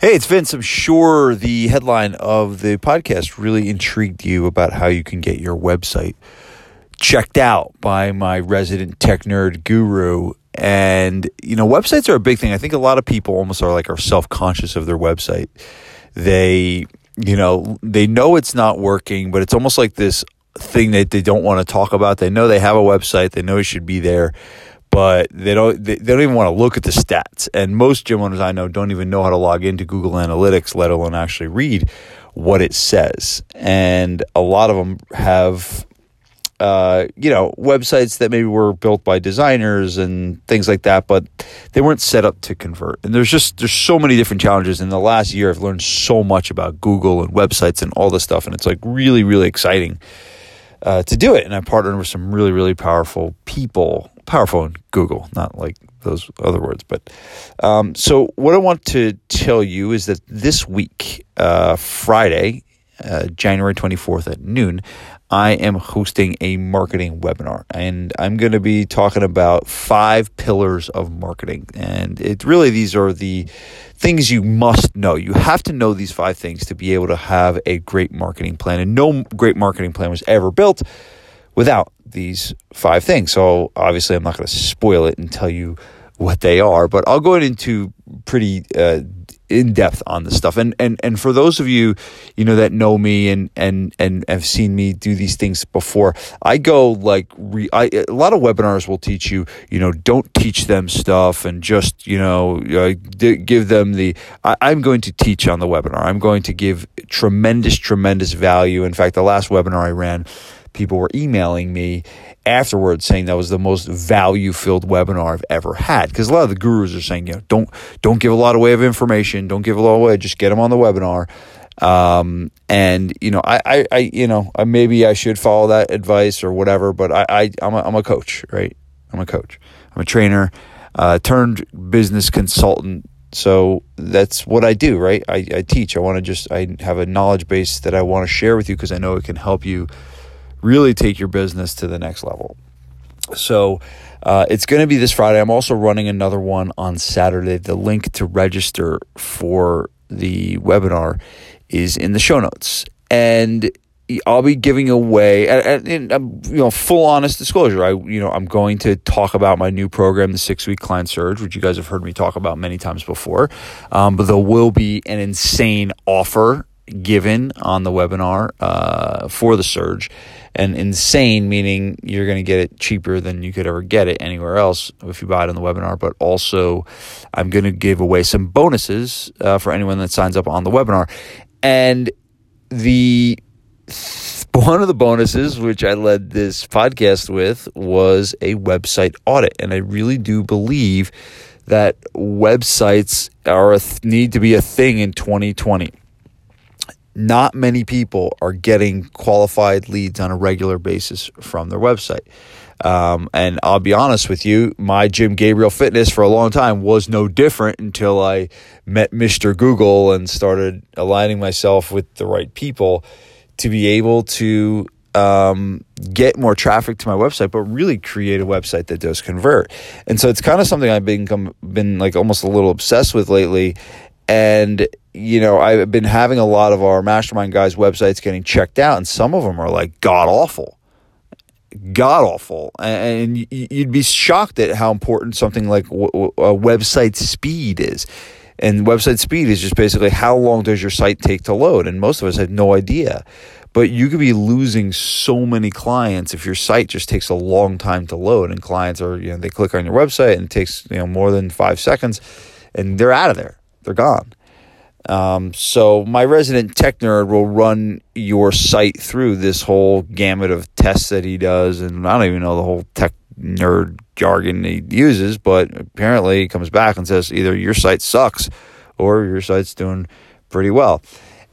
Hey, it's Vince. I'm sure the headline of the podcast really intrigued you about how you can get your website checked out by my resident tech nerd guru. And, you know, websites are a big thing. I think a lot of people almost are like are self conscious of their website. They, you know, they know it's not working, but it's almost like this thing that they don't want to talk about. They know they have a website, they know it should be there but they don't they, they don't even want to look at the stats. And most gym owners I know don't even know how to log into Google Analytics, let alone actually read what it says. And a lot of them have uh, you know, websites that maybe were built by designers and things like that, but they weren't set up to convert. And there's just there's so many different challenges. In the last year, I've learned so much about Google and websites and all this stuff, and it's like really really exciting uh, to do it. And I partnered with some really really powerful people powerful in Google, not like those other words. But um, so, what I want to tell you is that this week, uh, Friday, uh, January 24th at noon, I am hosting a marketing webinar and I'm going to be talking about five pillars of marketing. And it really, these are the things you must know. You have to know these five things to be able to have a great marketing plan. And no great marketing plan was ever built without these five things. So obviously, I'm not going to spoil it and tell you what they are, but I'll go into pretty uh, in depth on this stuff. And and and for those of you, you know that know me and and and have seen me do these things before, I go like re, I, a lot of webinars will teach you, you know, don't teach them stuff and just you know uh, give them the. I, I'm going to teach on the webinar. I'm going to give tremendous tremendous value. In fact, the last webinar I ran people were emailing me afterwards saying that was the most value filled webinar I've ever had. Because a lot of the gurus are saying, you know, don't don't give a lot away of information, don't give a lot away, just get them on the webinar. Um, and you know, I, I, I, you know, maybe I should follow that advice or whatever, but I, I I'm a, I'm a coach, right? I'm a coach. I'm a trainer, uh, turned business consultant. So that's what I do, right? I, I teach. I want to just, I have a knowledge base that I want to share with you because I know it can help you really take your business to the next level. So uh, it's going to be this Friday. I'm also running another one on Saturday. The link to register for the webinar is in the show notes. And I'll be giving away, and, and, you know, full honest disclosure. I, you know, I'm going to talk about my new program, the Six Week Client Surge, which you guys have heard me talk about many times before. Um, but there will be an insane offer given on the webinar uh, for the surge and insane meaning you're going to get it cheaper than you could ever get it anywhere else if you buy it on the webinar but also i'm going to give away some bonuses uh, for anyone that signs up on the webinar. And the one of the bonuses which i led this podcast with was a website audit and i really do believe that websites are th- need to be a thing in 2020 not many people are getting qualified leads on a regular basis from their website. Um, and I'll be honest with you, my gym Gabriel Fitness for a long time was no different until I met Mr. Google and started aligning myself with the right people to be able to um, get more traffic to my website, but really create a website that does convert. And so it's kind of something I've been been like almost a little obsessed with lately. And you know, I've been having a lot of our mastermind guys' websites getting checked out, and some of them are like god awful, god awful, and you'd be shocked at how important something like a website speed is. And website speed is just basically how long does your site take to load, and most of us have no idea. But you could be losing so many clients if your site just takes a long time to load, and clients are you know they click on your website and it takes you know more than five seconds, and they're out of there, they're gone. Um, so my resident tech nerd will run your site through this whole gamut of tests that he does, and I don't even know the whole tech nerd jargon he uses, but apparently he comes back and says either your site sucks or your site's doing pretty well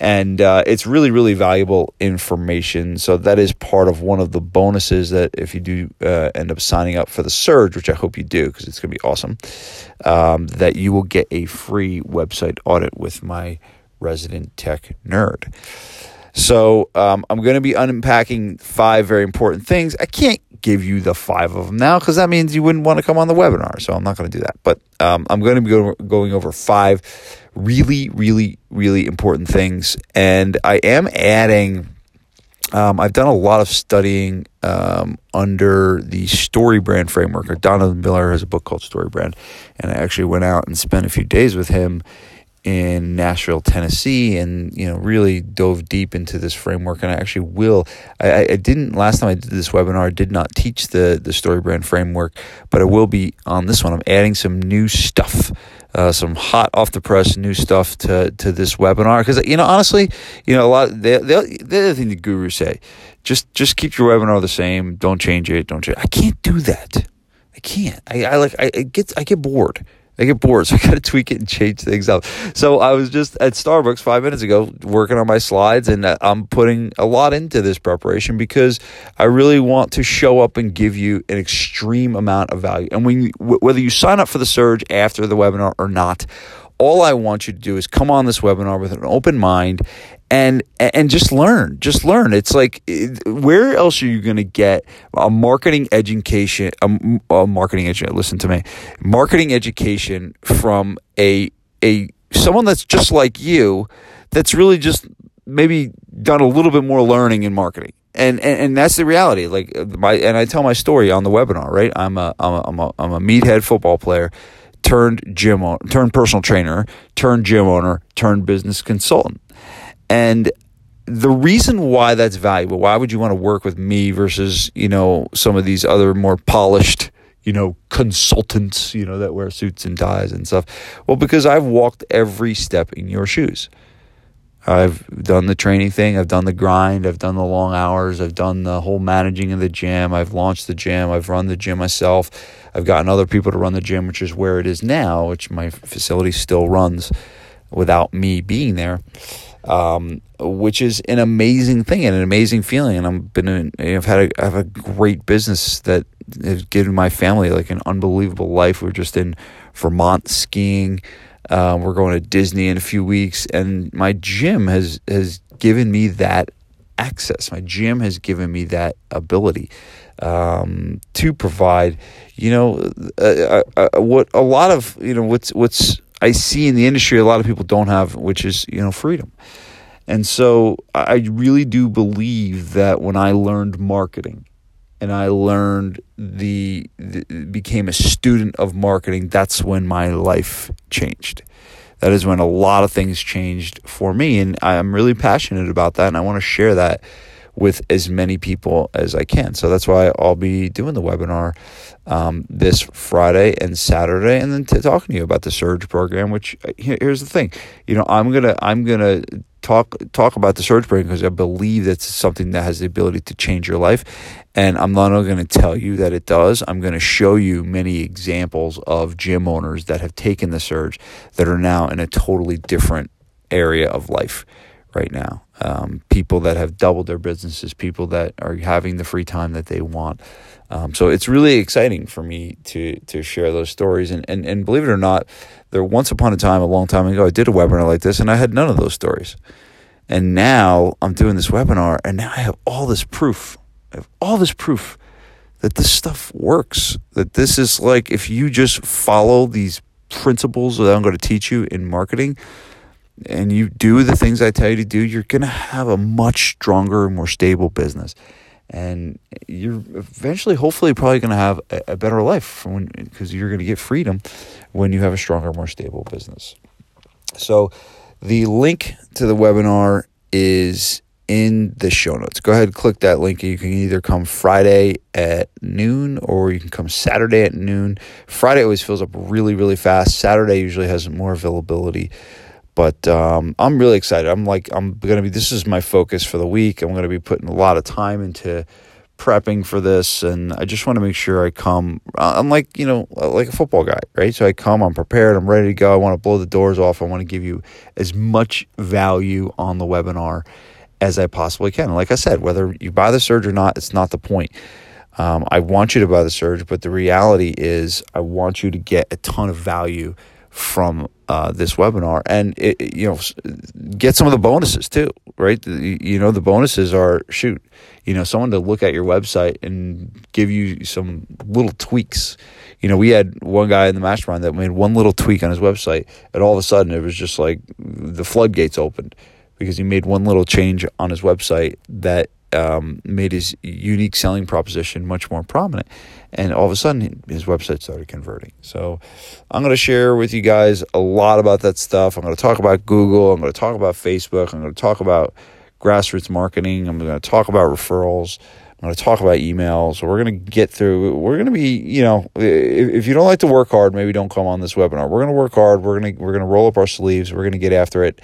and uh, it's really really valuable information. So that is part of one of the bonuses that if you do uh, end up signing up for the surge which i hope you do because it's going to be awesome um, that you will get a free website audit with my resident tech nerd. So um, i'm going to be unpacking five very important things. I can't give you the five of them now because that means you wouldn't want to come on the webinar so i'm not going to do that. But um, i'm going to be go- going over five really, really, really important things. And I am adding. Um, I've done a lot of studying um, under the Story Brand framework. Donald Miller has a book called Story Brand, and I actually went out and spent a few days with him in Nashville, Tennessee, and you know really dove deep into this framework. And I actually will. I, I didn't last time I did this webinar. I did not teach the the story brand framework, but I will be on this one. I'm adding some new stuff, uh, some hot off the press new stuff to to this webinar because you know honestly, you know a lot. The, the, the other thing the gurus say, just just keep your webinar the same. Don't change it. Don't change. I can't do that. I can't. I, I like. I, I get. I get bored. I get bored, so I got to tweak it and change things up. So I was just at Starbucks five minutes ago working on my slides, and uh, I'm putting a lot into this preparation because I really want to show up and give you an extreme amount of value. And when you, whether you sign up for the surge after the webinar or not, all I want you to do is come on this webinar with an open mind and and just learn just learn. It's like eh, where else are you going to get a marketing education a, a marketing education listen to me marketing education from a a someone that's just like you that's really just maybe done a little bit more learning in marketing. And, and and that's the reality. Like uh, my and I tell my story on the webinar right? I'm a I'm a I'm a, I'm a meathead football player turned gym turned personal trainer turned gym owner turned business consultant and the reason why that's valuable, why would you want to work with me versus, you know, some of these other more polished, you know, consultants, you know, that wear suits and ties and stuff? Well, because I've walked every step in your shoes. I've done the training thing, I've done the grind, I've done the long hours, I've done the whole managing of the gym, I've launched the gym, I've run the gym myself. I've gotten other people to run the gym, which is where it is now, which my facility still runs without me being there um, which is an amazing thing and an amazing feeling. And I've been, I've had, a, I have a great business that has given my family like an unbelievable life. We're just in Vermont skiing. Um, we're going to Disney in a few weeks, and my gym has has given me that access. My gym has given me that ability um, to provide, you know, uh, uh, uh, what a lot of you know what's what's I see in the industry a lot of people don't have, which is you know freedom. And so I really do believe that when I learned marketing and I learned the, the became a student of marketing, that's when my life changed. That is when a lot of things changed for me and I'm really passionate about that and I want to share that with as many people as I can. So that's why I'll be doing the webinar um, this Friday and Saturday, and then t- talking to you about the Surge program. Which uh, here's the thing, you know, I'm gonna I'm gonna talk talk about the Surge program because I believe that's something that has the ability to change your life, and I'm not only going to tell you that it does. I'm going to show you many examples of gym owners that have taken the Surge that are now in a totally different area of life right now. Um, people that have doubled their businesses, people that are having the free time that they want. Um, so it's really exciting for me to to share those stories. And, and and believe it or not, there once upon a time, a long time ago, I did a webinar like this, and I had none of those stories. And now I'm doing this webinar, and now I have all this proof. I have all this proof that this stuff works. That this is like if you just follow these principles that I'm going to teach you in marketing and you do the things I tell you to do, you're going to have a much stronger, more stable business. And you're eventually, hopefully, probably going to have a, a, better life because you're going to get freedom when you have a stronger, more stable business. So, the link to the webinar is in the show notes. Go ahead, and click that link. You can either come Friday at noon or you can come Saturday at noon. Friday always fills up really, really fast. Saturday usually has more availability. But um, I'm really excited. I'm like, I'm going to be, this is my focus for the week. I'm going to be putting a lot of time into prepping for this. And I just want to make sure I come, uh, I'm like, you know, uh, like a football guy, right? So I come, I'm prepared, I'm ready to go. I want to blow the doors off. I want to give you as much value on the webinar as I possibly can. like I said, whether you buy the surge or not, it's not the point. Um, I want you to buy the surge, but the reality is, I want you to get a ton of value from uh, this webinar and it, you know get some of the bonuses too right? You know the bonuses are shoot you know someone to look at your website and give you some little tweaks. You know we had one guy in the mastermind that made one little tweak on his website and all of a sudden it was just like the floodgates opened because he made one little change on his website that um, made his unique selling proposition much more prominent. And all of a sudden, his website started converting. So, I'm going to share with you guys a lot about that stuff. I'm going to talk about Google. I'm going to talk about Facebook. I'm going to talk about grassroots marketing. I'm going to talk about referrals. I'm going to talk about emails. We're going to get through. We're going to be, you know, if, you don't like to work hard, maybe don't come on this webinar. We're going to work hard. We're going to we're going to roll up our sleeves. We're going to get after it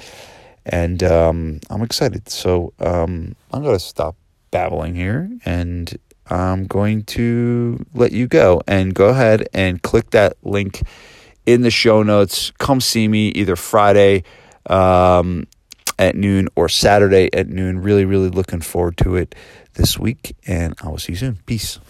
and um, I'm excited. So um, I'm going to stop babbling here and I'm going to let you go and go ahead and click that link in the show notes. Come see me either Friday um, at noon or Saturday at noon. Really, really looking forward to it this week, and I will see you soon. Peace.